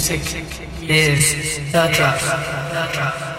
music is the drop. The drop.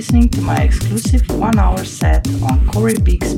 Listening to my exclusive one hour set on Corey Biggs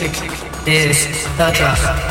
Music is the drug.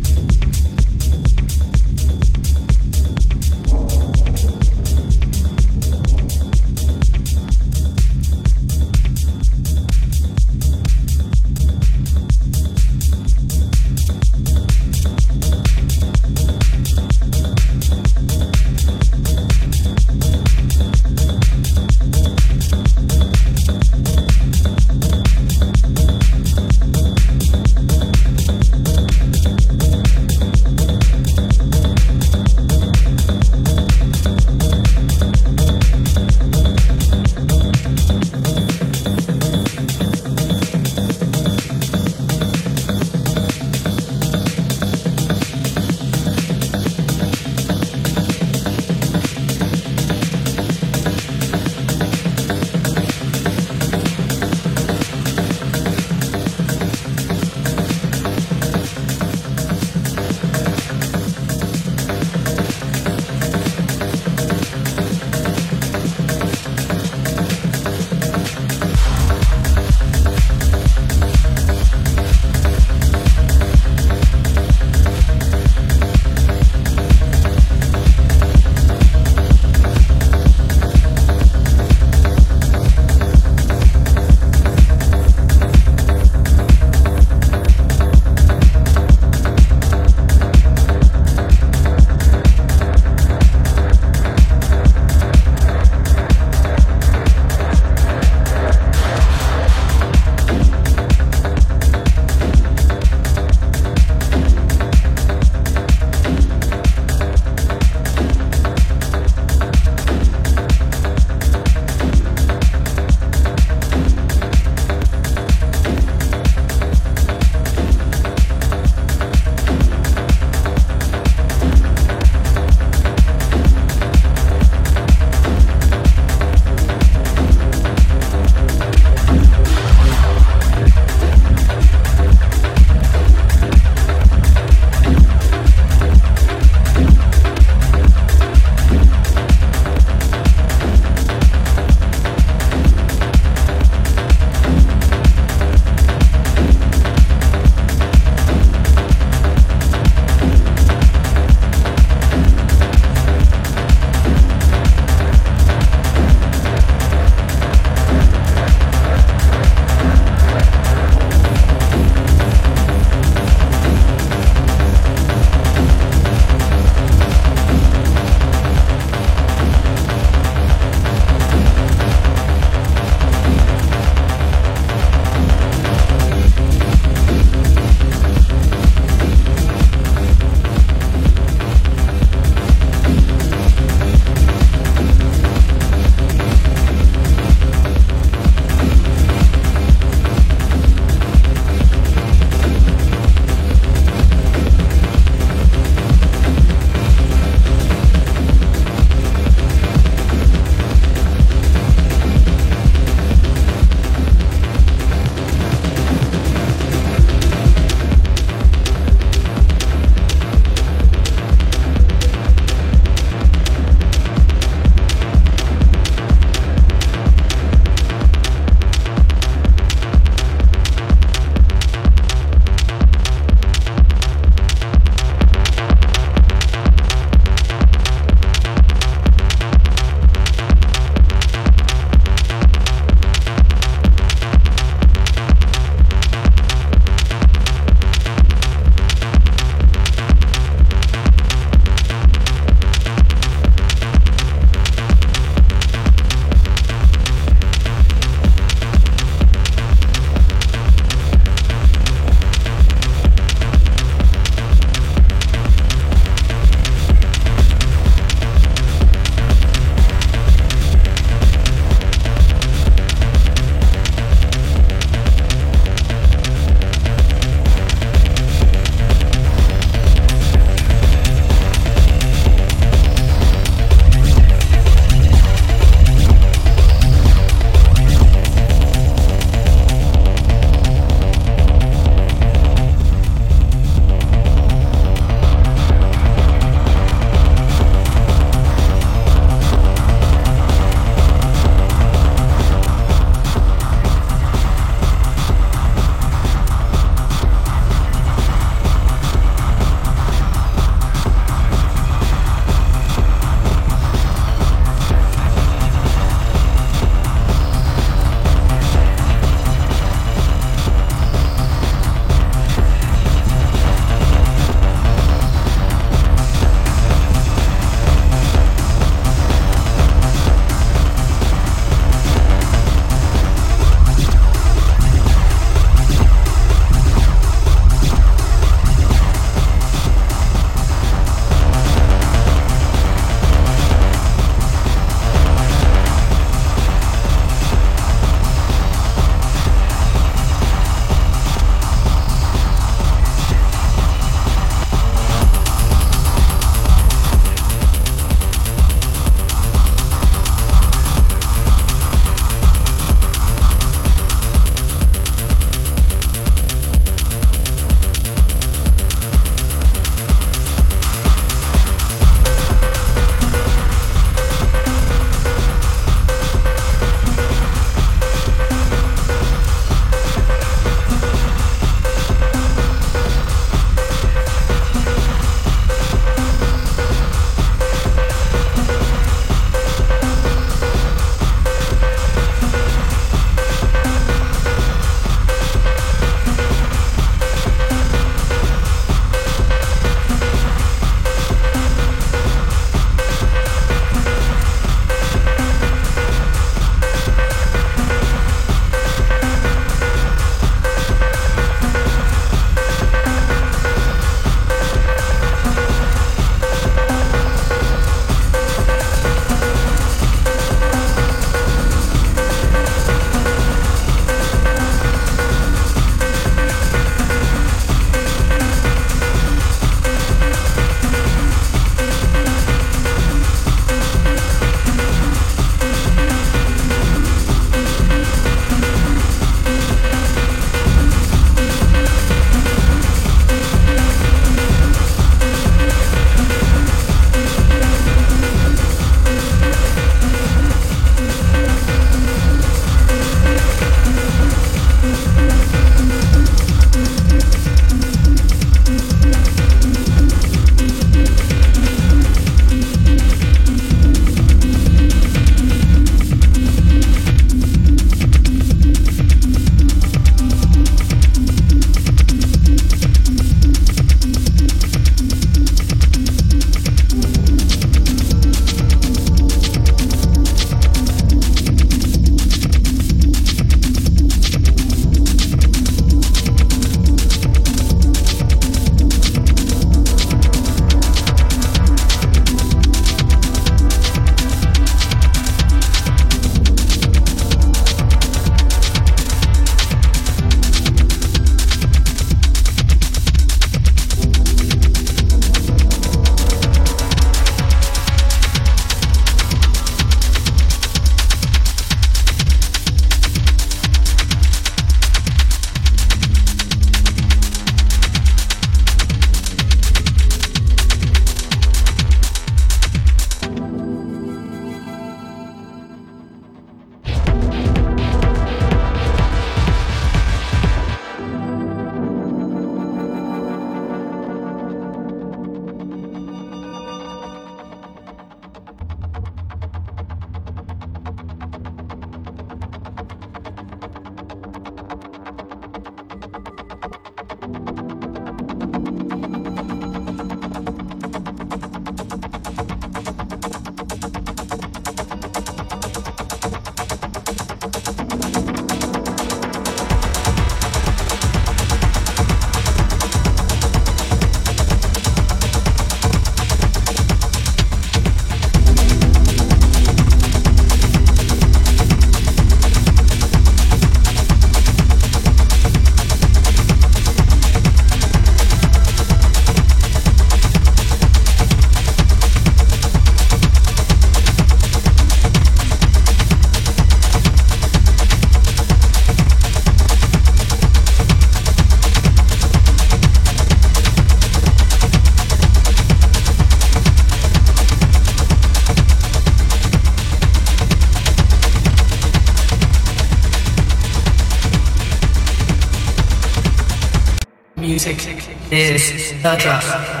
Music is the drug.